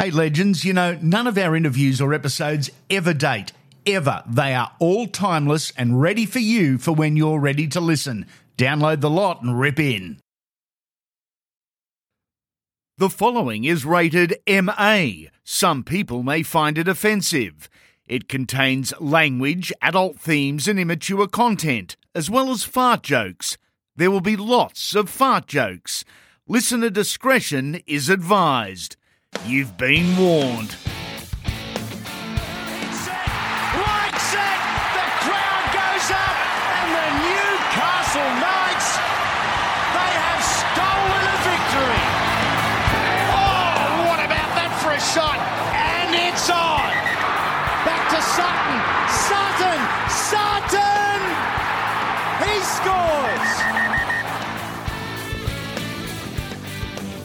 Hey, legends, you know, none of our interviews or episodes ever date. Ever. They are all timeless and ready for you for when you're ready to listen. Download the lot and rip in. The following is rated MA. Some people may find it offensive. It contains language, adult themes, and immature content, as well as fart jokes. There will be lots of fart jokes. Listener discretion is advised. You've been warned.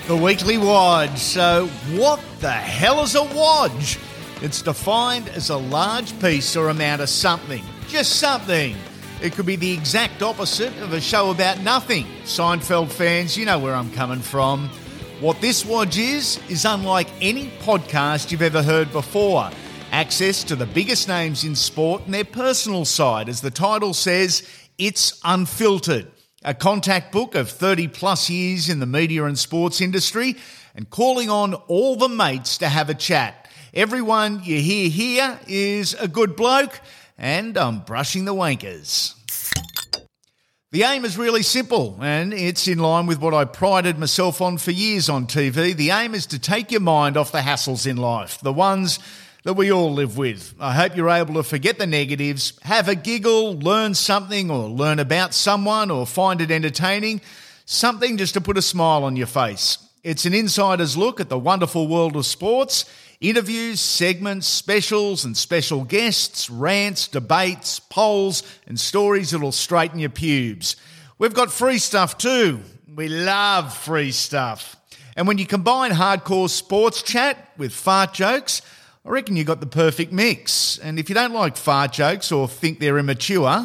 The weekly Wodge. So, what the hell is a Wodge? It's defined as a large piece or amount of something. Just something. It could be the exact opposite of a show about nothing. Seinfeld fans, you know where I'm coming from. What this Wodge is, is unlike any podcast you've ever heard before. Access to the biggest names in sport and their personal side. As the title says, it's unfiltered a contact book of 30 plus years in the media and sports industry, and calling on all the mates to have a chat. Everyone you hear here is a good bloke, and I'm brushing the wankers. The aim is really simple, and it's in line with what I prided myself on for years on TV. The aim is to take your mind off the hassles in life, the ones that we all live with. I hope you're able to forget the negatives, have a giggle, learn something, or learn about someone, or find it entertaining. Something just to put a smile on your face. It's an insider's look at the wonderful world of sports. Interviews, segments, specials, and special guests, rants, debates, polls, and stories that'll straighten your pubes. We've got free stuff too. We love free stuff. And when you combine hardcore sports chat with fart jokes, I reckon you got the perfect mix. And if you don't like fart jokes or think they're immature,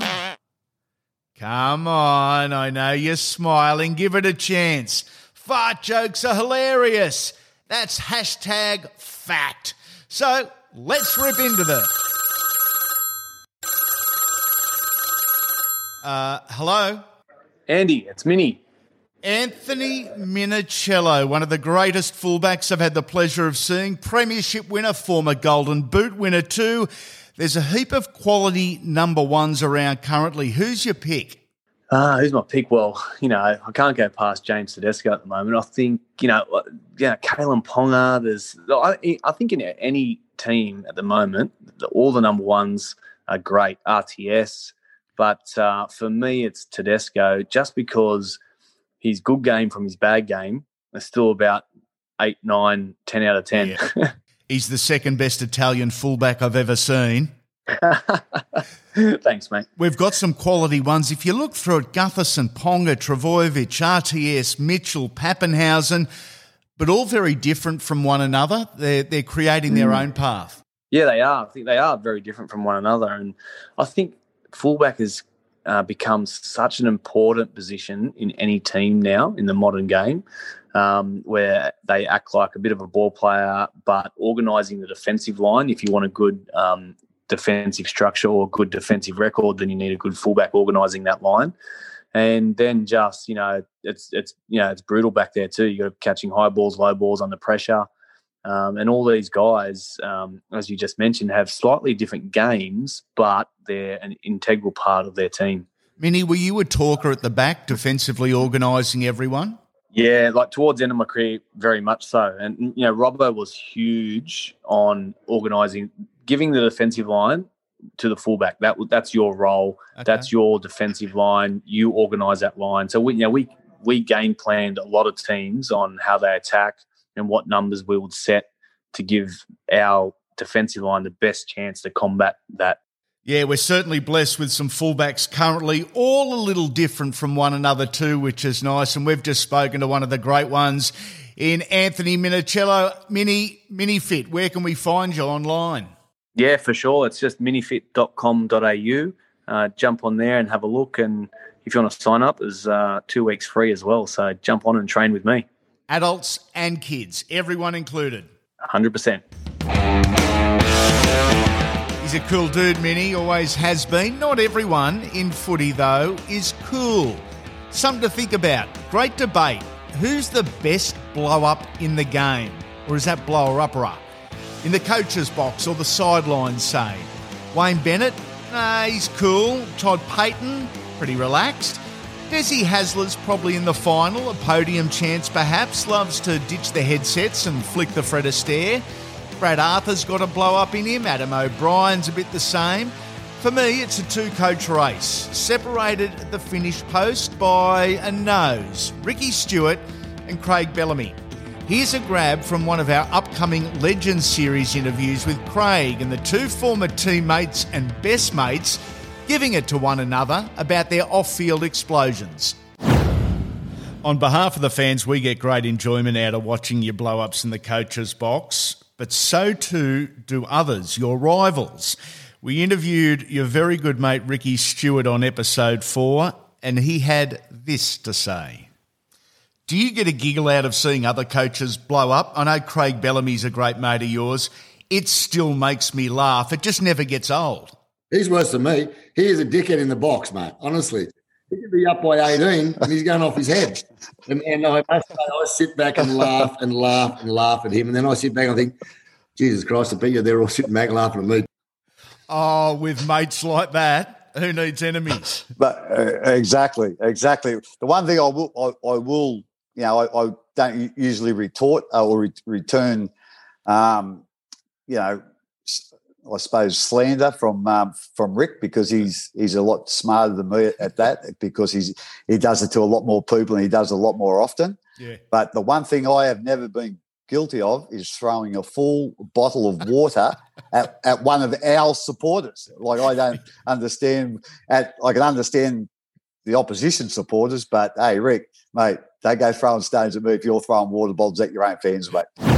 come on, I know you're smiling. Give it a chance. Fart jokes are hilarious. That's hashtag fact. So let's rip into them. Uh, hello? Andy, it's Minnie. Anthony Minichiello, one of the greatest fullbacks I've had the pleasure of seeing, premiership winner, former Golden Boot winner too. There's a heap of quality number ones around currently. Who's your pick? Ah, who's my pick? Well, you know, I can't go past James Tedesco at the moment. I think, you know, yeah, Kalyn Ponga. There's, I, I think in any team at the moment, all the number ones are great. RTS, but uh, for me, it's Tedesco, just because his good game from his bad game is still about eight, nine, ten out of ten. Yeah. He's the second best Italian fullback I've ever seen. Thanks, mate. We've got some quality ones. If you look through it, Gutherson, Ponga, Trbojevic, RTS, Mitchell, Papenhuyzen, but all very different from one another. They're, they're creating their Mm. own path. Yeah, they are. I think they are very different from one another, and I think fullback has uh, become such an important position in any team now in the modern game, um, where they act like a bit of a ball player, but organising the defensive line. If you want a good um, defensive structure or a good defensive record, then you need a good fullback organising that line. And then just you know, it's it's you know it's brutal back there too. You're catching high balls, low balls under pressure. Um, and all these guys, um, as you just mentioned, have slightly different games, but they're an integral part of their team. Minnie, were you a talker at the back, defensively organising everyone? Yeah, like towards the end of my career, very much so. And you know, Robbo was huge on organising, giving the defensive line to the fullback. That that's your role. Okay. That's your defensive line. You organise that line. So we, you know, we we game planned a lot of teams on how they attack and what numbers we would set to give our defensive line the best chance to combat that. Yeah, we're certainly blessed with some fullbacks currently, all a little different from one another too, which is nice. And we've just spoken to one of the great ones in Anthony Minichiello. Mini Minifit, where can we find you online? Yeah, for sure. It's just minifit.com.au. Uh, jump on there and have a look. And if you want to sign up, there's uh, two weeks free as well. So jump on and train with me. Adults and kids, everyone included. 100%. He's a cool dude, Minnie, always has been. Not everyone in footy, though, is cool. Something to think about. Great debate. Who's the best blow up in the game? Or is that blower upper? Up in the coach's box or the sidelines, say? Wayne Bennett? Nah, he's cool. Todd Payten? Pretty relaxed. Desi Hasler's probably in the final, a podium chance perhaps, loves to ditch the headsets and flick the Fred Astaire. Brad Arthur's got a blow up in him, Adam O'Brien's a bit the same. For me, it's a two coach race, separated at the finish post by a nose Ricky Stuart and Craig Bellamy. Here's a grab from one of our upcoming Legends series interviews with Craig and the two former teammates and best mates giving it to one another about their off field explosions. On behalf of the fans, we get great enjoyment out of watching your blow ups in the coach's box, but so too do others, your rivals. We interviewed your very good mate Ricky Stuart on episode four, and he had this to say. Do you get a giggle out of seeing other coaches blow up? I know Craig Bellamy's a great mate of yours. It still makes me laugh. It just never gets old. He's worse than me. He is a dickhead in the box, mate. Honestly, he could be up by 18 and he's going off his head. And, and I, I sit back and laugh and laugh and laugh at him. And then I sit back and I think, Jesus Christ, I bet you they're all sitting back laughing at me. Oh, with mates like that, who needs enemies? But uh, exactly, exactly. The one thing I will, I, I will, you know, I, I don't usually retort uh, or re- return, um, you know, I suppose slander from um, from Rick because he's he's a lot smarter than me at that because he's he does it to a lot more people and he does it a lot more often. Yeah. But the one thing I have never been guilty of is throwing a full bottle of water at, at one of our supporters. Like I don't understand. At I can understand the opposition supporters, but hey, Rick, mate, don't go throwing stones at me if you're throwing water bottles at your own fans, mate.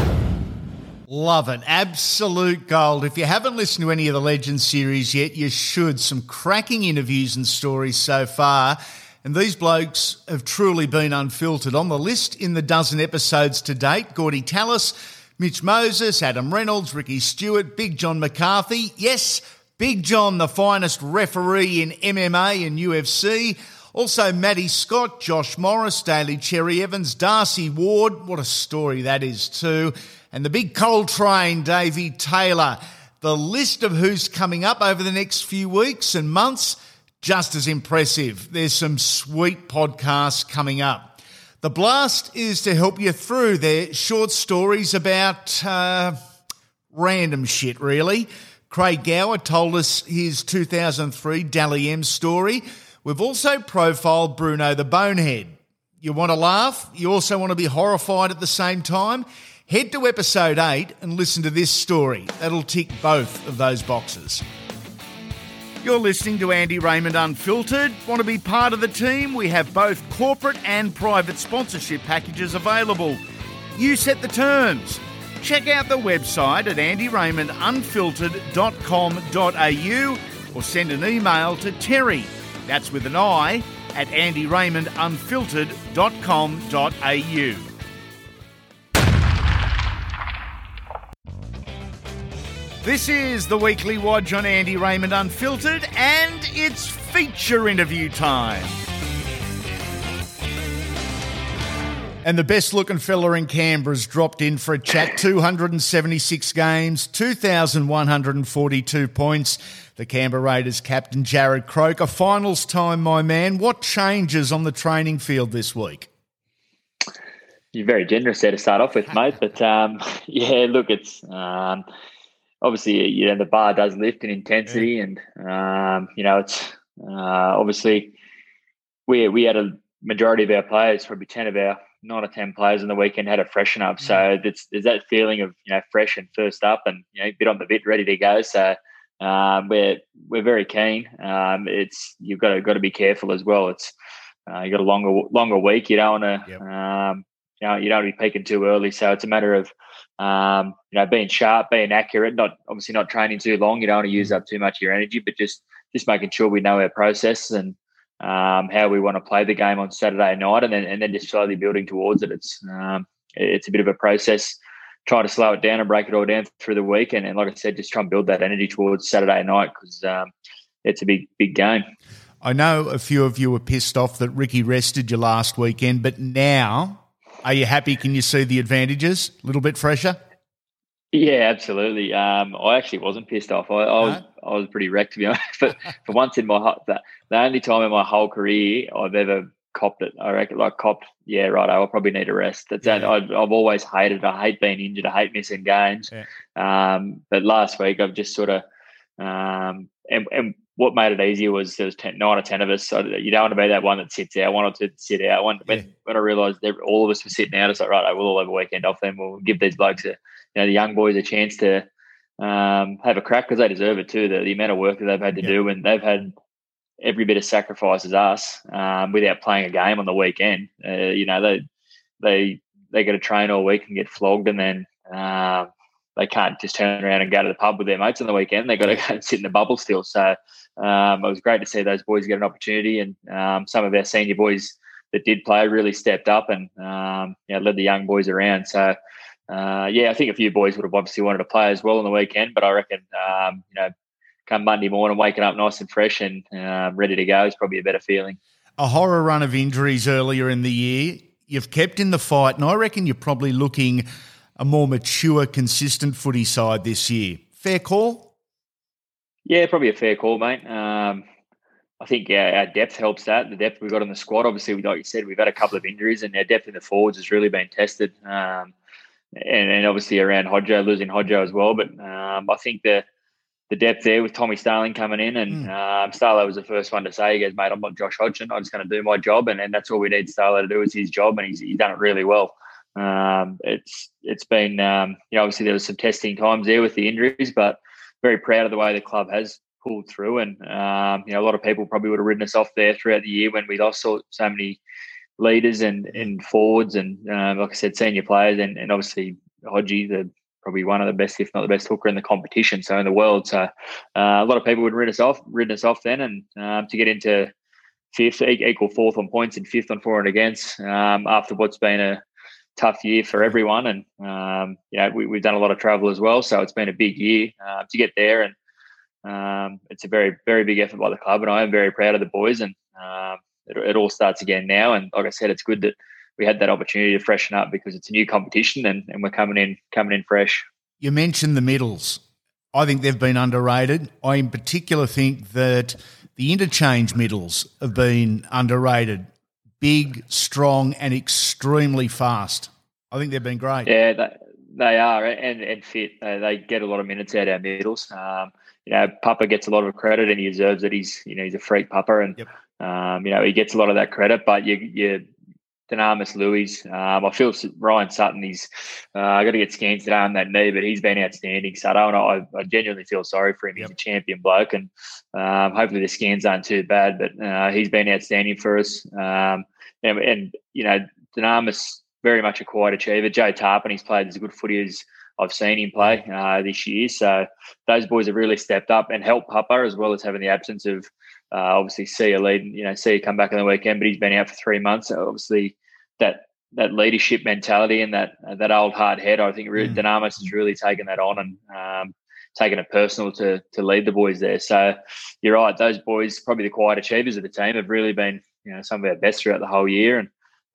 Love it. Absolute gold. If you haven't listened to any of the Legends series yet, you should. Some cracking interviews and stories so far. And these blokes have truly been unfiltered. On the list in the dozen episodes to date, Gordy Tallis, Mitch Moses, Adam Reynolds, Ricky Stuart, Big John McCarthy. Yes, Big John, the finest referee in MMA and UFC. Also, Maddie Scott, Josh Morris, Daly Cherry Evans, Darcy Ward. What a story that is, too. And the big coal train, Davey Taylor. The list of who's coming up over the next few weeks and months, just as impressive. There's some sweet podcasts coming up. The Blast is to help you through their short stories about uh, random shit, really. Craig Gower told us his 2003 Dally M story. We've also profiled Bruno the Bonehead. You want to laugh? You also want to be horrified at the same time? Head to episode 8 and listen to this story. That'll tick both of those boxes. You're listening to Andy Raymond Unfiltered. Want to be part of the team? We have both corporate and private sponsorship packages available. You set the terms. Check out the website at andyraymondunfiltered.com.au or send an email to Terry, that's with an I, at andyraymondunfiltered.com.au. This is the weekly Wodge on Andy Raymond Unfiltered, and it's feature interview time. And the best looking fella in Canberra's dropped in for a chat 276 games, 2,142 points. The Canberra Raiders captain Jarrod Croker. Finals time, my man. What changes on the training field this week? You're very generous there to start off with, mate. But um, yeah, look, it's um, obviously you know the bar does lift in intensity, yeah. and um, you know it's uh, obviously we we had a majority of our players, probably ten of our nine or ten players in the weekend had a freshen up. So it's, there's that feeling of you know fresh and first up, and you know bit on the bit, ready to go. So um, we're we're very keen. Um, it's you've got to got to be careful as well. It's uh, you got a longer longer week. You don't want to. Yep. Um, you know, you don't want to be peaking too early. So it's a matter of um, you know, being sharp, being accurate, not obviously not training too long. You don't want to use mm. up too much of your energy, but just just making sure we know our process and um, how we want to play the game on Saturday night, and then and then just slowly building towards it. It's um, it's a bit of a process try to slow it down and break it all down through the week. And, and like I said, just try and build that energy towards Saturday night because um, it's a big, big game. I know a few of you were pissed off that Ricky rested you last weekend, but now are you happy? Can you see the advantages? A little bit fresher? Yeah, absolutely. Um, I actually wasn't pissed off. I, I was I was pretty wrecked to be honest. But for once in my the, the only time in my whole career I've ever copped it. I reckon like copped. Yeah, right. I'll probably need a rest. That's yeah. I've, I've always hated. I hate being injured. I hate missing games. Yeah. Um, but last week I've just sort of um, and, and what made it easier was there was 10, nine or ten of us. So you don't want to be that one that sits out, one or two sit out. When, yeah. when, when I realised all of us were sitting out, it's like right, we'll all have a weekend off. Then we'll give these blokes, a, you know, the young boys a chance to um, have a crack because they deserve it too. The, the amount of work that they've had to yeah. do, and they've had every bit of sacrifice as us um, without playing a game on the weekend. Uh, you know, they they they get to train all week and get flogged, and then uh, they can't just turn around and go to the pub with their mates on the weekend. They got to go and sit in the bubble still. So um, it was great to see those boys get an opportunity, and um, some of our senior boys that did play really stepped up and um, you know, led the young boys around. So. Uh, yeah, I think a few boys would have obviously wanted to play as well on the weekend, but I reckon um, you know come Monday morning, waking up nice and fresh and uh, ready to go is probably a better feeling. A horror run of injuries earlier in the year. You've kept in the fight, and I reckon you're probably looking a more mature, consistent footy side this year. Fair call? Yeah, probably a fair call, mate. Um, I think yeah, our depth helps that. The depth we've got in the squad, obviously, like you said, we've had a couple of injuries, and our depth in the forwards has really been tested. Um, and, and, obviously around Hodjo, losing Hodjo as well. But um, I think the the depth there with Tommy Starling coming in, and mm. um, Starlo was the first one to say, "He goes, mate, I'm not Josh Hodgson. I'm just going to do my job, and, and that's all we need Starlo to do is his job, and he's, he's done it really well. Um, it's it's been um, you know obviously there was some testing times there with the injuries, but very proud of the way the club has pulled through, and um, you know a lot of people probably would have ridden us off there throughout the year when we lost so, so many leaders and, and forwards and uh, like I said, senior players, and, and obviously Hodgie, the probably one of the best, if not the best hooker in the competition, so in the world. So uh, a lot of people would rid us off, rid us off then, and um, to get into fifth, equal fourth on points and fifth on for and against um, after what's been a tough year for everyone. And um, know, we, have done a lot of travel as well, so it's been a big year uh, to get there, and um, it's a very, very big effort by the club, and I am very proud of the boys. And um, it, it all starts again now, and like I said, it's good that we had that opportunity to freshen up because it's a new competition and, and we're coming in coming in fresh. You mentioned the middles. I think they've been underrated. I in particular think that the interchange middles have been underrated. Big, strong, and extremely fast. I think they've been great. Yeah, they, they are, and, and fit. They, they, get a lot of minutes out of our middles. Um, you know, Papa gets a lot of credit, and he deserves it. He's, you know, he's a freak Papa, and yep. Um, you know, he gets a lot of that credit. But you, you Dunamis Lui. Um, I feel Ryan Sutton. He's uh, I got to get scans today on that knee, but he's been outstanding. So I, I, I genuinely feel sorry for him. He's yep. a champion bloke, and um, hopefully the scans aren't too bad. But uh, he's been outstanding for us. Um, and, and, you know, Dunamis very much a quiet achiever. Joe Tapine, he's played as good footy as I've seen him play uh, this year. So those boys have really stepped up and helped Papa as well as having the absence of uh, obviously see a lead, you know, see come back on the weekend, but he's been out for three months. So obviously that that leadership mentality and that that old hard head, I think really mm. Has really taken that on and um, taken it personal to to lead the boys there. So you're right; those boys, probably the quiet achievers of the team, have really been you know some of our best throughout the whole year. And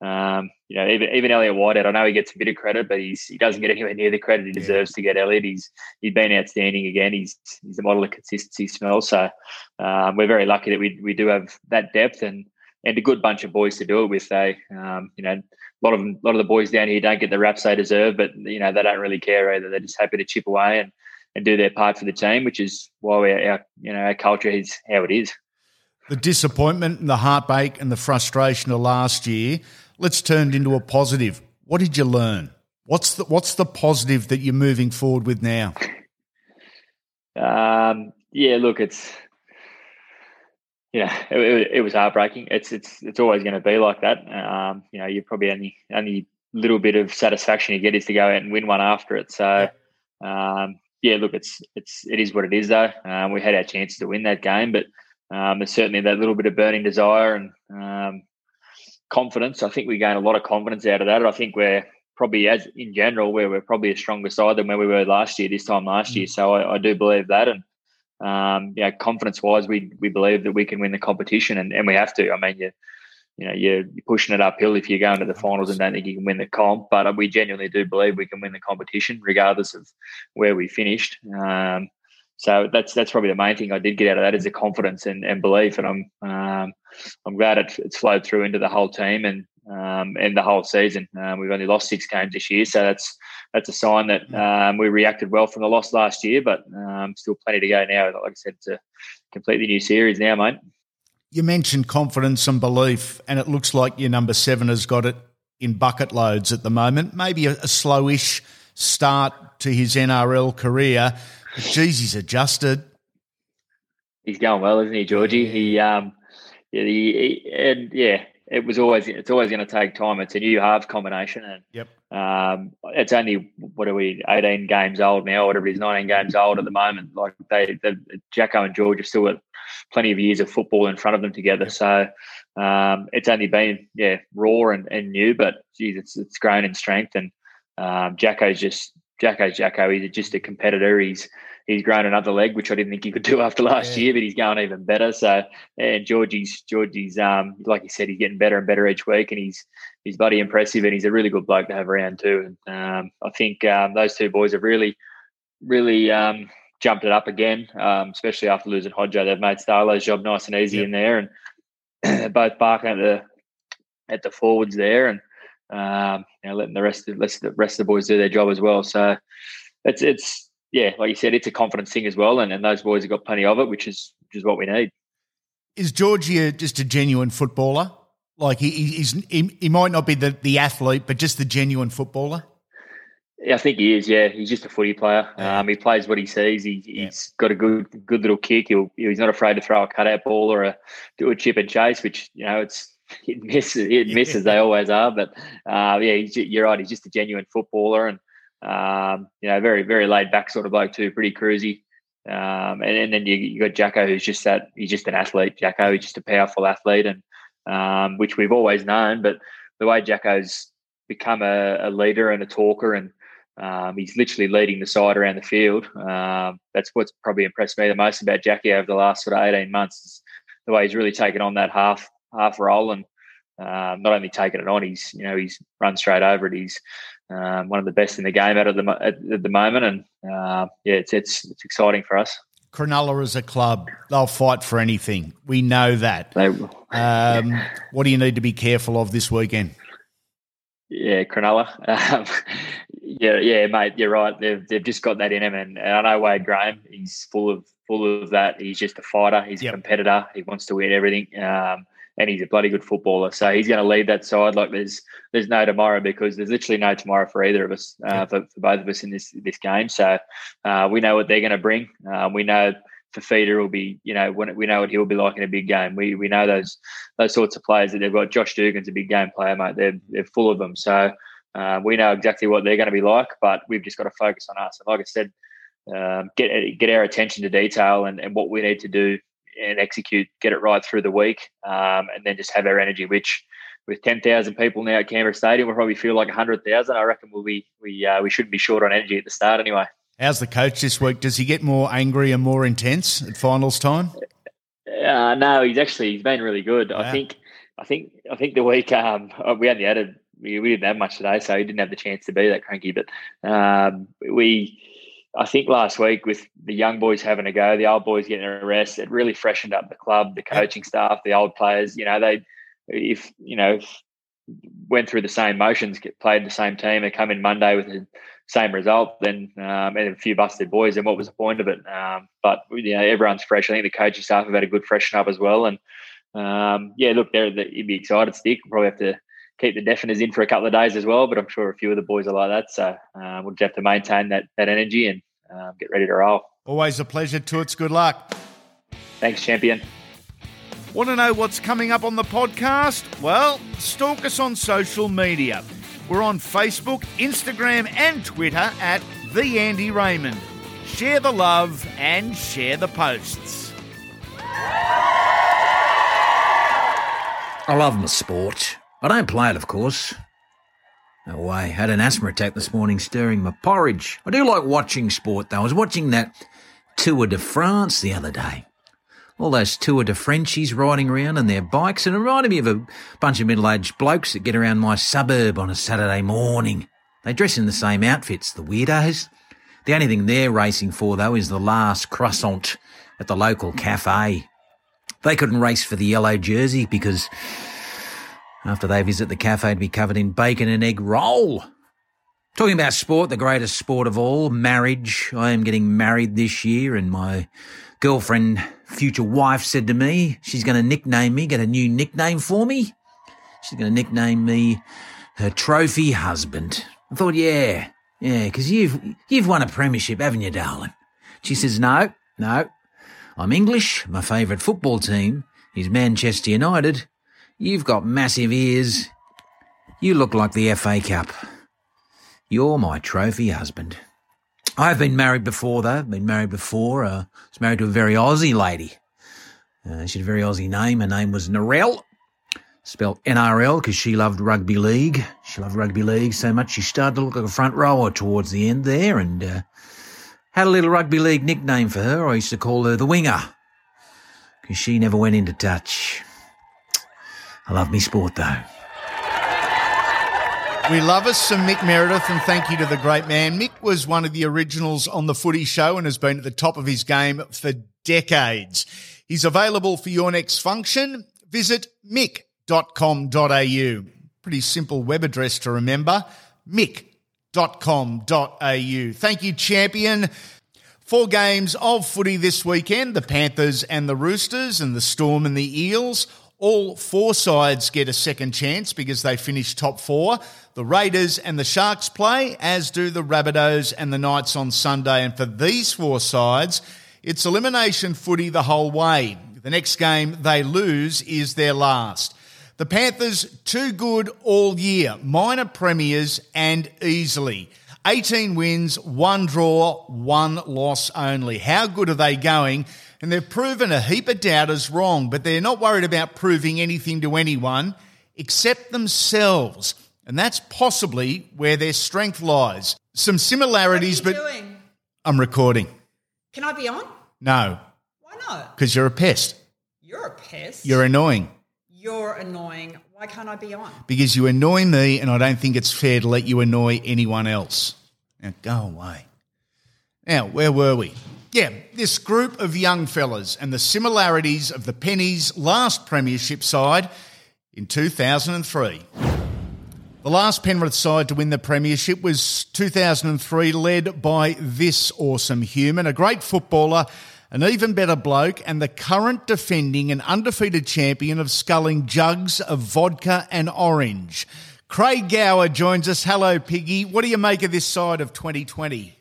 um, you know, even even Elliot Whitehead, I know he gets a bit of credit, but he's he doesn't get anywhere near the credit he yeah. deserves to get. Elliot, he's he's been outstanding again. He's he's a model of consistency, smell. So um, we're very lucky that we we do have that depth and and a good bunch of boys to do it with. They, um, you know, a lot of them, a lot of the boys down here don't get the raps they deserve, but you know they don't really care either. They're just happy to chip away and and do their part for the team, which is why we our you know our culture is how it is. The disappointment and the heartbreak and the frustration of last year. Let's turn it into a positive. What did you learn? What's the what's the positive that you're moving forward with now? Um, yeah, look, it's yeah, it, it, it, was heartbreaking. It's it's it's always going to be like that. Um, you know, you probably only only little bit of satisfaction you get is to go out and win one after it. So, um, yeah, look, it's it's it is what it is though. Um, we had our chances to win that game, but um, there's certainly that little bit of burning desire and um, confidence. I think we gain a lot of confidence out of that. I think we're probably as in general, where we're probably a stronger side than where we were last year, this time last mm. year. So I, I, do believe that, and um, yeah, confidence wise, we we believe that we can win the competition, and, and we have to. I mean, you you know you're, you're pushing it uphill if you're going to the finals and don't think you can win the comp, but we genuinely do believe we can win the competition regardless of where we finished. Um, so that's that's probably the main thing I did get out of that is the confidence and, and belief, and I'm um, I'm glad it, it's flowed through into the whole team and um, and the whole season. Um, we've only lost six games this year, so that's that's a sign that um, we reacted well from the loss last year, but um, still plenty to go now. Like I said, it's a completely new series now, mate. You mentioned confidence and belief, and it looks like your number seven has got it in bucket loads at the moment. Maybe a, a slowish start to his NRL career. Geez, he's adjusted. He's going well, isn't he, Georgie? He, um, yeah, he, he, and yeah, it was always it's always going to take time. It's a new halves combination, and yep. Um, it's only what are we eighteen games old now, or whatever it is, nineteen games old at the moment. Like they, the Jacko and George have still got plenty of years of football in front of them together. So um, it's only been yeah raw and, and new, but geez, it's it's grown in strength. And um, Jacko's just Jacko's Jacko. He's just a competitor. He's he's grown another leg, which I didn't think he could do after last yeah. year, but he's going even better. So, and Georgie's Georgie's um, like you said, he's getting better and better each week, and he's he's bloody impressive, and he's a really good bloke to have around too. And um, I think um, those two boys have really, really um, jumped it up again, um, especially after losing Hodjo. They've made Starlo's job nice and easy in there, and both barking at the at the forwards there, and um, you know, letting the rest of the rest of the boys do their job as well. So it's it's yeah, like you said, it's a confidence thing as well, and, and those boys have got plenty of it, which is which is what we need. Is Georgia just a genuine footballer? Like he, he's he, he might not be the, the athlete, but just the genuine footballer. Yeah, I think he is. Yeah, he's just a footy player. Yeah. Um, he plays what he sees. He, has got a good good little kick. He'll, he's not afraid to throw a cutout ball or a do a chip and chase, which you know it's it misses it misses. They always are, but uh, yeah, you're right. He's just a genuine footballer, and um, you know, very very laid back sort of bloke too, pretty cruisy. Um, and, and, then you, you got Jacko, who's just that he's just an athlete. Jacko, he's just a powerful athlete, and um, which we've always known. But the way Jacko's become a, a leader and a talker, and um, he's literally leading the side around the field. Um, that's what's probably impressed me the most about Jackie over the last sort of eighteen months. Is the way he's really taken on that half half roll and um, not only taking it on, he's you know he's run straight over it. He's um, one of the best in the game at the at, at the moment, and uh, yeah, it's it's it's exciting for us. Cronulla as a club, they'll fight for anything. We know that. They, um, what do you need to be careful of this weekend? Yeah, Cronulla. Um, yeah, yeah, mate, you're right. They've they've just got that in him, and, and I know Wade Graham. He's full of full of that. He's just a fighter. He's yep. a competitor. He wants to win everything. Um, and he's a bloody good footballer. So he's going to lead that side like there's there's no tomorrow because there's literally no tomorrow for either of us, uh, for, for, both of us in this this game. So uh, we know what they're going to bring. Uh, we know Fifita will be, you know, when, we know what he'll be like in a big game. We we know those those sorts of players that they've got. Josh Dugan's a big game player, mate. They're they're full of them. So uh, we know exactly what they're going to be like, but we've just got to focus on us. And like I said, um, get get our attention to detail and, and what we need to do and execute, get it right through the week, um, and then just have our energy. Which, with ten thousand people now at Canberra Stadium, we'll probably feel like hundred thousand. I reckon we'll be we uh, we shouldn't be short on energy at the start anyway. How's the coach this week? Does he get more angry and more intense at finals time? Uh, no, he's actually he's been really good. I think I think I think the week um, we only added we, we didn't have much today, so he didn't have the chance to be that cranky. But um, we I think last week with the young boys having a go, the old boys getting a rest, it really freshened up the club, the coaching staff, the old players. You know, they if you know went through the same motions, played the same team, and come in Monday with the same result, then um, and a few busted boys, then what was the point of it? Um, but you know, everyone's fresh. I think the coaching staff have had a good freshen up as well, and um, yeah, look, they're, they you'd be excited. Stick, we'll probably have to keep the deafeners in for a couple of days as well. But I'm sure a few of the boys are like that, so uh, we'll just have to maintain that that energy and um, get ready to roll. Always a pleasure, Toots. Good luck. Thanks, champion. Want to know what's coming up on the podcast? Well, stalk us on social media. We're on Facebook, Instagram, and Twitter at The Andy Raymond. Share the love and share the posts. I love my sport. I don't play it, of course. Oh, no way. Had an asthma attack this morning stirring my porridge. I do like watching sport though. I was watching that Tour de France the other day. All those Tour de Frenchies riding around on their bikes and it reminded me of a bunch of middle-aged blokes that get around my suburb on a Saturday morning. They dress in the same outfits, the weirdos. The only thing they're racing for though is the last croissant at the local cafe. They couldn't race for the yellow jersey because after they visit the cafe to be covered in bacon and egg roll. Talking about sport, the greatest sport of all, marriage. I am getting married this year and my girlfriend, future wife said to me, she's going to nickname me, get a new nickname for me. She's going to nickname me her trophy husband. I thought, yeah, yeah, because you've, you've won a premiership, haven't you, darling? She says, no, no. I'm English. My favourite football team is Manchester United. You've got massive ears. You look like the FA Cup. You're my trophy husband. I've been married before, though. Been married before. Uh, I was married to a very Aussie lady. Uh, she had a very Aussie name. Her name was Narelle, spelled NRL because she loved rugby league. She loved rugby league so much she started to look like a front rower towards the end there and uh, had a little rugby league nickname for her. I used to call her the winger because she never went into touch. I love me sport though. We love us some Mick Meredith, and thank you to the great man. Mick was one of the originals on the footy show and has been at the top of his game for decades. He's available for your next function. Visit mick.com.au. Pretty simple web address to remember. mick.com.au. Thank you, champion. Four games of footy this weekend the Panthers and the Roosters, and the Storm and the Eels. All four sides get a second chance because they finish top four. The Raiders and the Sharks play, as do the Rabbitohs and the Knights on Sunday. And for these four sides, it's elimination footy the whole way. The next game they lose is their last. The Panthers, too good all year, minor premiers and easily. 18 wins, one draw, one loss only. How good are they going? And they've proven a heap of doubters wrong, but they're not worried about proving anything to anyone except themselves. And that's possibly where their strength lies. Some similarities, What are but doing? I'm recording. Can I be on? No, Why not? because you're a pest. You're a pest. You're annoying. You're annoying. Why can't I be on? Because you annoy me, and I don't think it's fair to let you annoy anyone else. Now, go away. Now, where were we? Yeah, this group of young fellas and the similarities of the Pennies' last premiership side in 2003. The last Penrith side to win the premiership was 2003, led by this awesome human, a great footballer, an even better bloke, and the current defending and undefeated champion of sculling jugs of vodka and orange. Craig Gower joins us. Hello, Piggy. What do you make of this side of 2020?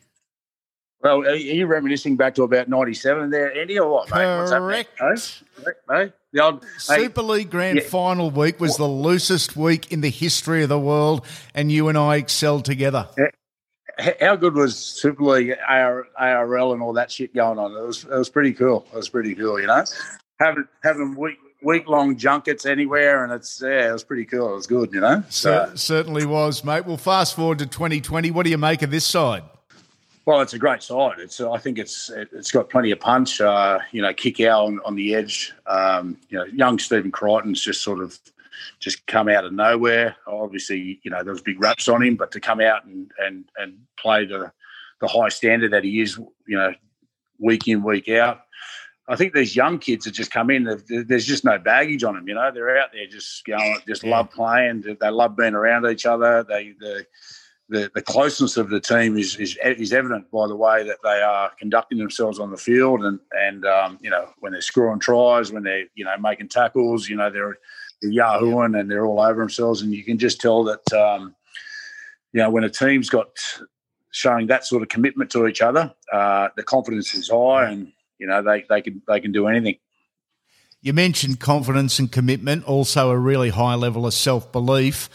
Well, are you reminiscing back to about '97 there, Andy, or what, mate? What's? Correct. Eh? Correct, mate. The old hey, Super League Grand yeah. Final week was the loosest week in the history of the world, and you and I excelled together. how good was Super League, AR, ARL, and all that shit going on? It was it was pretty cool. It was pretty cool, you know. Having having week week long junkets anywhere, and it's yeah, it was pretty cool. It was good, you know. So, Cer- certainly was, mate. Well, fast forward to 2020. What do you make of this side? Well, it's a great side. It's I think it's it's got plenty of punch. Uh, you know, kick out on, on the edge. Um, you know, young Stephen Crichton's just sort of just come out of nowhere. Obviously, you know there was big raps on him, but to come out and and and play the the high standard that he is, you know, week in week out. I think these young kids that just come in, there's just no baggage on them. You know, they're out there just going, just love playing. They love being around each other. They the the, the closeness of the team is, is is evident by the way that they are conducting themselves on the field, and and um, you know when they're scoring tries, when they're you know making tackles, you know they're, they're yahooing and they're all over themselves, and you can just tell that um, you know when a team's got showing that sort of commitment to each other, uh, the confidence is high, and you know they they can they can do anything. You mentioned confidence and commitment, also a really high level of self belief.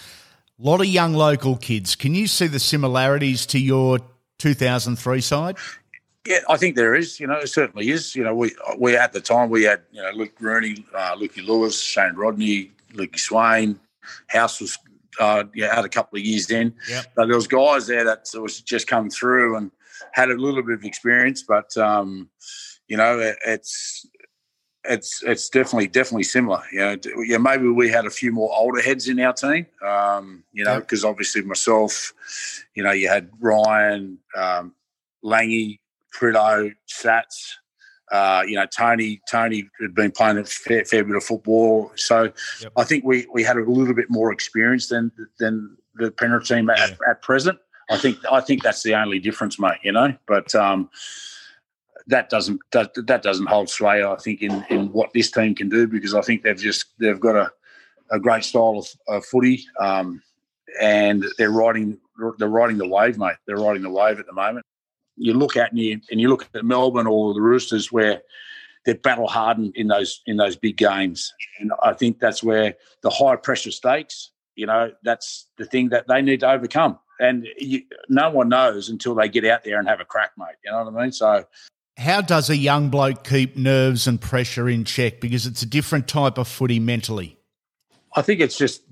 A lot of young local kids. Can you see the similarities to your 2003 side? Yeah, I think there is. You know, it certainly is. You know, we we at the time we had you know Luke Rooney, uh, Lukey Lewis, Shane Rodney, Lukey Swain. House was uh, yeah, had a couple of years then. Yep. So there was guys there that was just come through and had a little bit of experience, but um, you know, it, it's it's it's definitely definitely similar. You know, yeah, maybe we had a few more older heads in our team. Um, you know, Yep. because obviously myself, you know, you had Ryan, um, Langy, Pritto, Sats. Uh, you know, Tony. Tony had been playing a fair, fair bit of football, so Yep. I think we we had a little bit more experience than than the Penrith team at, at present. I think I think that's the only difference, mate. You know, but um, that doesn't that, that doesn't hold sway. I think in in what this team can do because I think they've just they've got a, a great style of, of footy, um, and they're riding they're riding the wave, mate. They're riding the wave at the moment. You look at and you and you look at Melbourne or the Roosters where they're battle hardened in those in those big games, and I think that's where the high pressure stakes. You know, that's the thing that they need to overcome. And you, no one knows until they get out there and have a crack, mate. You know what I mean? So How does a young bloke keep nerves and pressure in check? Because it's a different type of footy mentally. I think it's just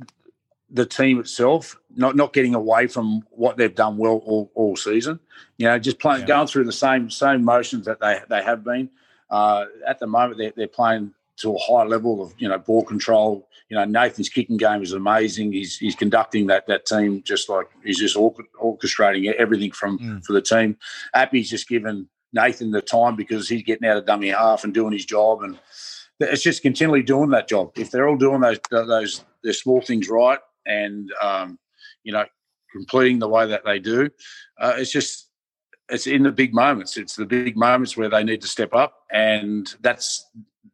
the team itself not not getting away from what they've done well all, all season. You know, just playing Yeah. going through the same same motions that they they have been. Uh, at the moment, they're, they're playing to a high level of you know ball control. You know, Nathan's kicking game is amazing. He's he's conducting that that team just like he's just orchestrating everything from Mm. for the team. Appy's just given Nathan the time because he's getting out of dummy half and doing his job and it's just continually doing that job. If they're all doing those those their small things right and um, you know completing the way that they do, uh, it's just it's in the big moments. It's the big moments where they need to step up, and that's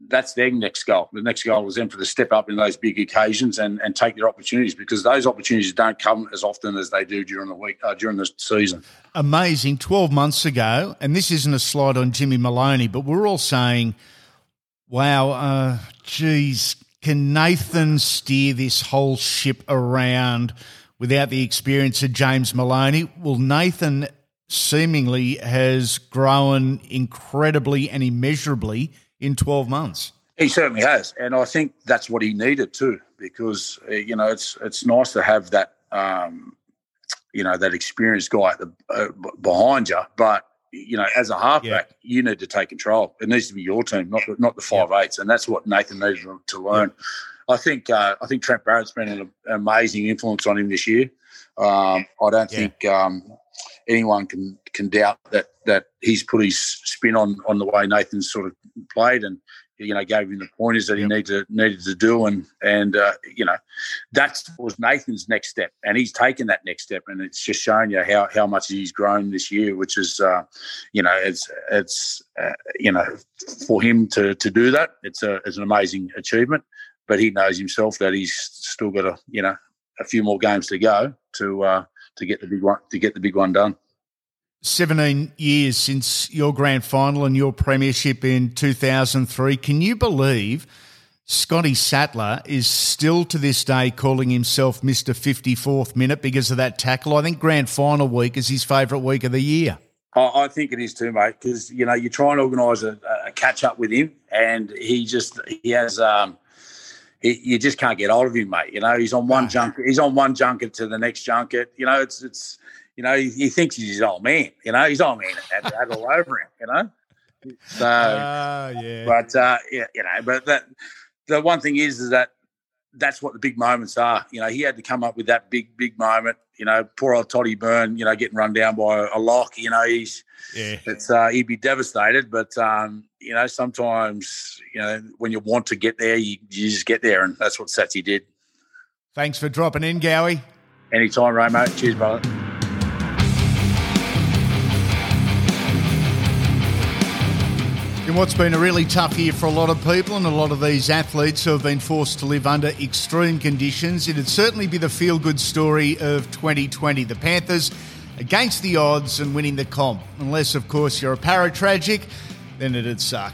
that's their next goal. The next goal is them for the step up in those big occasions and, and take their opportunities because those opportunities don't come as often as they do during the week uh, during the season. Amazing. 12 months ago, and this isn't a slide on Jimmy Maloney, but we're all saying, wow, uh, geez, can Nathan steer this whole ship around without the experience of James Maloney? Well, Nathan seemingly has grown incredibly and immeasurably in 12 months. He certainly has, and I think that's what he needed too, because uh, you know it's it's nice to have that um, you know that experienced guy at the, uh, behind you, but you know as a halfback, you need to take control. It needs to be your team, not the, not the five eights, and that's what Nathan needed to learn. I think uh, I think Trent Barrett's been an amazing influence on him this year. Um, I don't Yeah. think um, anyone can can doubt that that he's put his spin on on the way Nathan's sort of played and you know gave him the pointers that he Yep. needed to, needed to do and and uh, you know that was Nathan's next step and he's taken that next step and it's just showing you how how much he's grown this year which is uh, you know it's it's uh, you know for him to to do that it's a it's an amazing achievement but he knows himself that he's still got a you know a few more games to go to uh, to get the big one to get the big one done. 17 years since your grand final and your premiership in 2003. Can you believe Scotty Sattler is still to this day calling himself Mr. 54th minute because of that tackle? I think grand final week is his favourite week of the year. I, think it is too, mate, because you know you try and organise a, a catch up with him, and he just he has um, he, you just can't get hold of him, mate. You know he's on one junket, he's on one junket to the next junket. You know it's it's you know he, he thinks he's his old man. You know he's old man had that all over him. You know, so Ah, yeah. but uh, yeah, you know, but that the one thing is is that that's what the big moments are. You know, he had to come up with that big big moment. You know, poor old Toddy Byrne. You know, getting run down by a lock. You know, he's Yeah. it's uh, he'd be devastated. But um, you know, sometimes you know when you want to get there, you, you just get there, and that's what Satsy did. Thanks for dropping in, Gowie. Anytime, mate. Cheers, brother. In what's been a really tough year for a lot of people and a lot of these athletes who have been forced to live under extreme conditions, it'd certainly be the feel good story of 2020. The Panthers against the odds and winning the comp. Unless, of course, you're a paratragic, then it'd suck.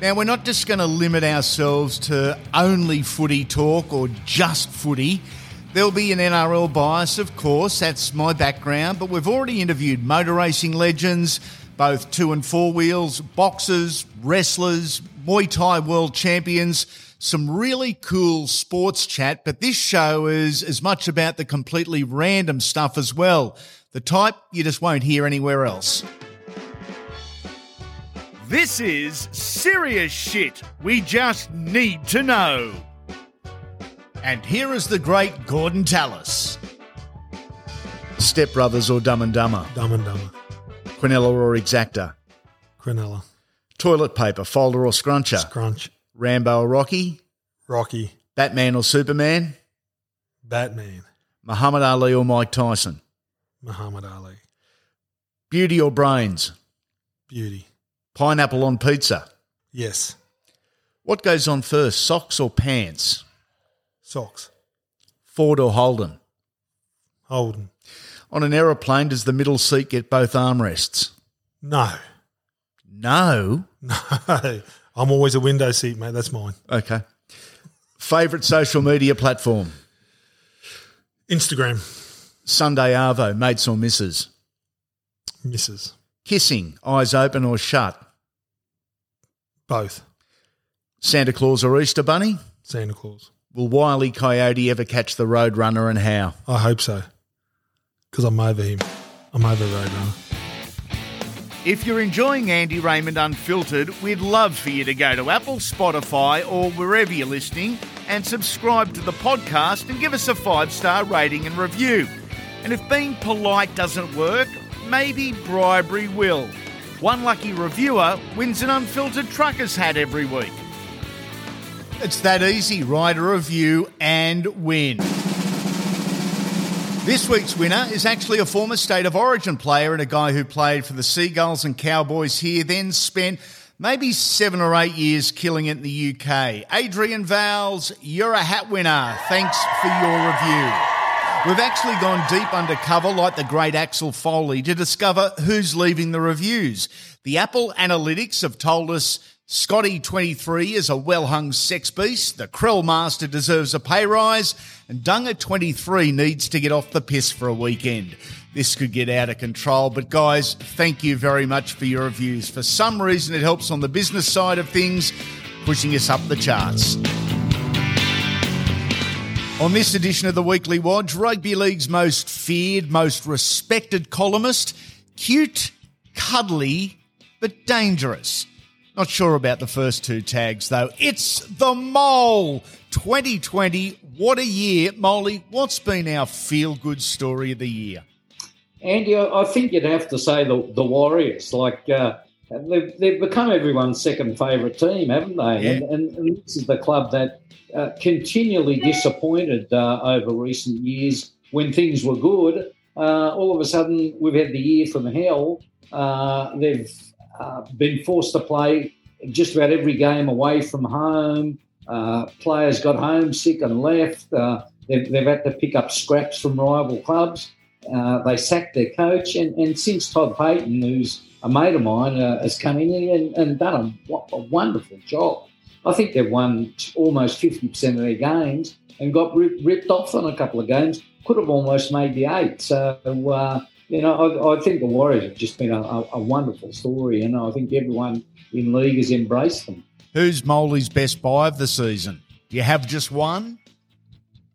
Now, we're not just going to limit ourselves to only footy talk or just footy. There'll be an NRL bias, of course, that's my background, but we've already interviewed motor racing legends, both two and four wheels, boxers, wrestlers, Muay Thai world champions, Some really cool sports chat, but this show is as much about the completely random stuff as well. The type you just won't hear anywhere else. This is serious shit we just need to know. And here is the great Gorden Tallis. Step Brothers or Dumb and Dumber? Dumb and Dumber. Quinella or Exacta? Quinella. Toilet paper, folder or scruncher? Scrunch. Rambo or Rocky? Rocky. Batman or Superman? Batman. Muhammad Ali or Mike Tyson? Muhammad Ali. Beauty or brains? Beauty. Pineapple on pizza? Yes. What goes on first, socks or pants? Socks. Ford or Holden? Holden. On an aeroplane, does the middle seat get both armrests? No. No. No. I'm always a window seat, mate. That's mine. Okay. Favorite social media platform? Instagram. Sunday Arvo, mates or misses? Misses. Kissing, eyes open or shut? Both. Santa Claus or Easter Bunny? Santa Claus. Will Wiley Coyote ever catch the Roadrunner and how? I hope so. Because I'm over him. I'm over Roadrunner. If you're enjoying Andy Raymond Unfiltered, we'd love for you to go to Apple, Spotify, or wherever you're listening and subscribe to the podcast and give us a five star rating and review. And if being polite doesn't work, maybe bribery will. One lucky reviewer wins an unfiltered trucker's hat every week. It's that easy. Write a review and win. This week's winner is actually a former State of Origin player and a guy who played for the Seagulls and Cowboys here, then spent maybe seven or eight years killing it in the UK. Adrian Vowles, you're a hat winner. Thanks for your review. We've actually gone deep undercover, like the great Axel Foley, to discover who's leaving the reviews. The Apple Analytics have told us Scotty 23 is a well hung sex beast, the Krill Master deserves a pay rise, and Dunga 23 needs to get off the piss for a weekend. This could get out of control, but guys, thank you very much for your reviews. For some reason, it helps on the business side of things, pushing us up the charts. On this edition of the Weekly Watch, Rugby League's most feared, most respected columnist, cute, cuddly, but dangerous. Not sure about the first two tags though. It's the Mole 2020. What a year. Molly, what's been our feel good story of the year? Andy, I think you'd have to say the, the Warriors. Like, uh, they've, they've become everyone's second favourite team, haven't they? Yeah. And, and, and this is the club that uh, continually disappointed uh, over recent years when things were good. Uh, all of a sudden, we've had the year from hell. Uh, they've uh, been forced to play just about every game away from home. Uh, players got homesick and left. Uh, they've, they've had to pick up scraps from rival clubs. Uh, they sacked their coach, and, and since Todd Payten, who's a mate of mine, uh, has come in and, and done a, a wonderful job. I think they've won almost 50% of their games and got ripped, off on a couple of games. Could have almost made the eight. So, you know, I, I, think the Warriors have just been a, a, a, wonderful story, and I think everyone in league has embraced them. Who's Moley's best buy of the season? Do you have just one?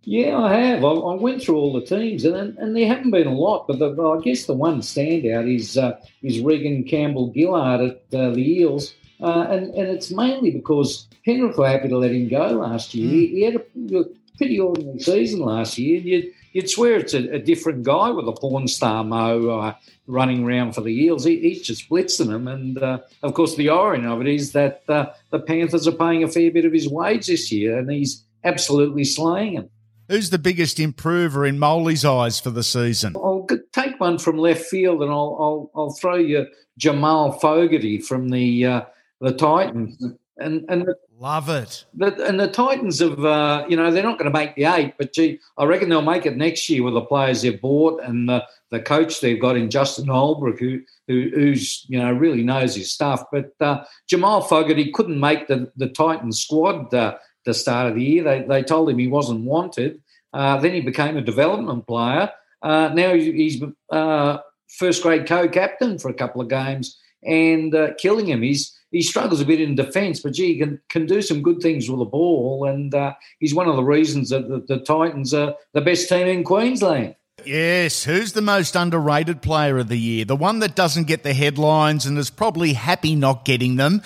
Yeah, I have. I, I went through all the teams, and and there haven't been a lot, but the, I guess the one standout is uh, is Reagan Campbell Gillard at uh, the Eels, uh, and and it's mainly because Penrith were happy to let him go last year. Mm. He, he, had a pretty ordinary season last year. You'd, you'd swear it's a, a, different guy with a porn star mo uh, running around for the Eels. He, he's just blitzing them, and uh, of course the irony of it is that uh, the Panthers are paying a fair bit of his wage this year, and he's absolutely slaying them. Who's the biggest improver in Moley's eyes for the season? I'll take one from left field, and I'll I'll, I'll throw you Jamal Fogarty from the uh, the Titans, and and the, love it. And the Titans have uh, you know they're not going to make the eight, but gee, I reckon they'll make it next year with the players they've bought and the, the coach they've got in Justin Holbrook, who, who who's you know really knows his stuff. But uh, Jamal Fogarty couldn't make the the Titans squad. Uh, the start of the year. They, they told him he wasn't wanted. Uh, then he became a development player. Uh, now he's uh, first grade co captain for a couple of games and killing him. He's he struggles a bit in defence, but gee, he can, can do some good things with the ball. And uh, he's one of the reasons that the, the Titans are the best team in Queensland. Yes, who's the most underrated player of the year? The one that doesn't get the headlines and is probably happy not getting them,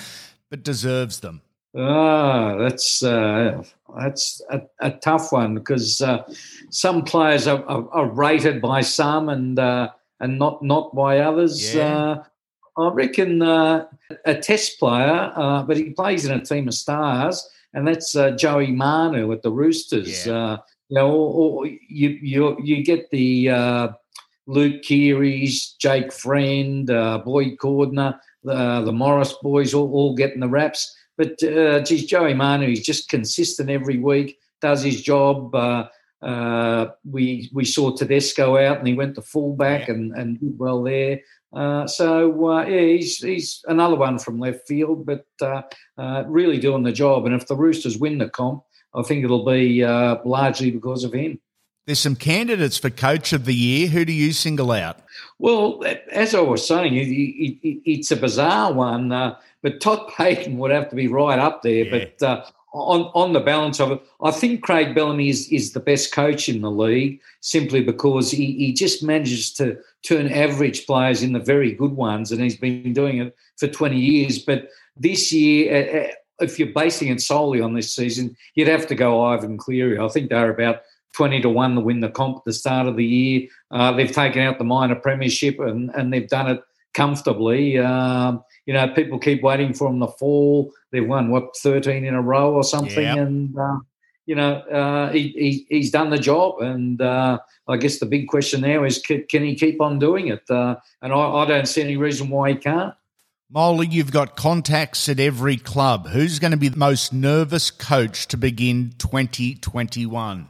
but deserves them. Ah, that's uh, that's a, a, tough one because uh, some players are, are, are, rated by some and uh, and not not by others. Yeah. Uh, I reckon uh, a test player, uh, but he plays in a team of stars, and that's Joey Manu at the Roosters. Yeah. you know, or, or, you you you get the Luke Keary's, Jake Friend, Boyd Cordner, the Morris boys all, all getting the raps. But uh, geez, Joey Manu, he's just consistent every week, does his job. Uh, uh, we we saw Tedesco out and he went to fullback and, and did well there. Uh, so uh, yeah, he's he's another one from left field, but uh, uh, really doing the job. And if the Roosters win the comp, I think it'll be uh, largely because of him. There's some candidates for Coach of the Year. Who do you single out? Well, as I was saying, it, it, it's a bizarre one, uh, but Todd Payten would have to be right up there. Yeah. But uh, on on the balance of it, I think Craig Bellamy is, is the best coach in the league simply because he, he just manages to turn average players into very good ones, and he's been doing it for 20 years. But this year, uh, if you're basing it solely on this season, you'd have to go Ivan Cleary. I think they're about 20 to 1 to win the comp at the start of the year. Uh, they've taken out the minor premiership and, and they've done it comfortably. Um, you know, people keep waiting for them to fall. They've won, what, 13 in a row or something. Yep. And, uh, you know, uh, he, he, he's done the job. And uh, I guess the big question now is can, can he keep on doing it? Uh, and I, I don't see any reason why he can't. Molly, you've got contacts at every club. Who's going to be the most nervous coach to begin 2021?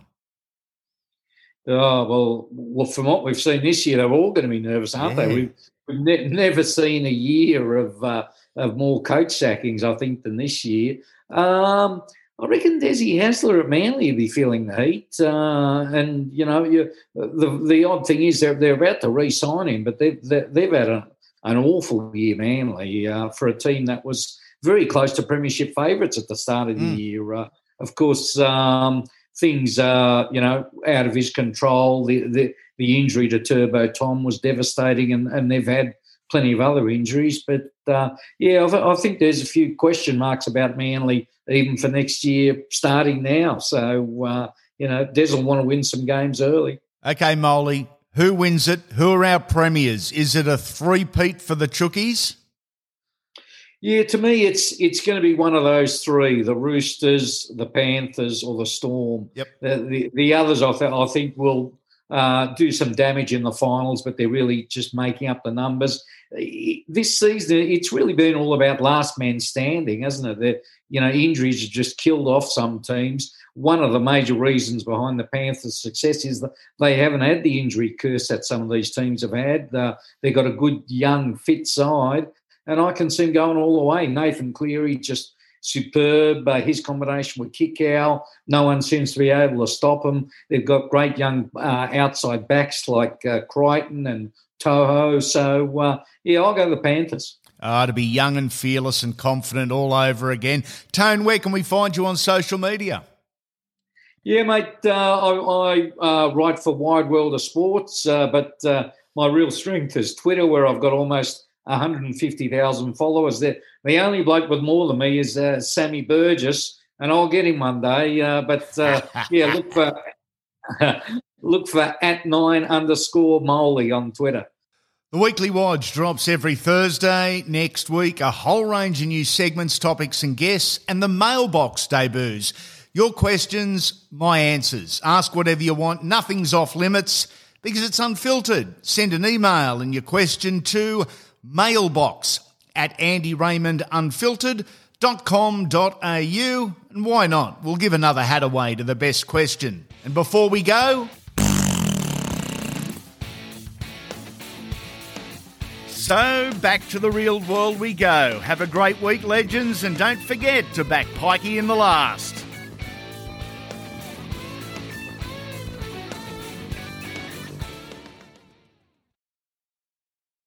Oh well, well, from what we've seen this year, they're all going to be nervous, aren't Yeah. they? We've, we've ne- never seen a year of uh, of more coach sackings, I think, than this year. Um, I reckon Desi Hasler at Manly will be feeling the heat, uh, and you know, you, the the odd thing is they're they're about to re-sign him, but they've they've, they've had a, an awful year, Manly, uh, for a team that was very close to premiership favourites at the start of the Mm. year. Uh, of course, um, things are you know out of his control. The the, the injury to Turbo Tom was devastating, and, and they've had plenty of other injuries. But uh, yeah, I, I think there's a few question marks about Manly even for next year starting now. So uh, you know, Des will want to win some games early. Okay, Molly, who wins it? Who are our premiers? Is it a three-peat for the Chookies? Yeah, to me, it's it's going to be one of those three: the Roosters, the Panthers, or the Storm. Yep. The the, the others, I, th- I think, will uh, do some damage in the finals, but they're really just making up the numbers. This season, it's really been all about last man standing, hasn't it? That you know, injuries have just killed off some teams. One of the major reasons behind the Panthers' success is that they haven't had the injury curse that some of these teams have had. Uh, they've got a good, young, fit side and I can see him going all the way. Nathan Cleary just superb. Uh, his combination with Kikau, no one seems to be able to stop him. They've got great young uh, outside backs like uh, Crichton and To'o. So uh, yeah, I'll go the Panthers. Ah, to be young and fearless and confident all over again. Tone, where can we find you on social media? Yeah, mate. Uh, I, I uh, write for Wide World of Sports, uh, but uh, my real strength is Twitter, where I've got almost 150,000 followers. The, the only bloke with more than me is uh, Sammy Burgess, and I'll get him one day. Uh, but uh, yeah, look for look for at nine underscore Moley on Twitter. The Weekly Watch drops every Thursday. Next week, a whole range of new segments, topics, and guests, and the mailbox debuts. Your questions, my answers. Ask whatever you want. Nothing's off limits because it's unfiltered. Send an email and your question to mailbox at andyraymondunfiltered.com.au. And why not? We'll give another hat away to the best question. And before we go, So, back to the real world we go. Have a great week, legends, and don't forget to back Pikey in the last.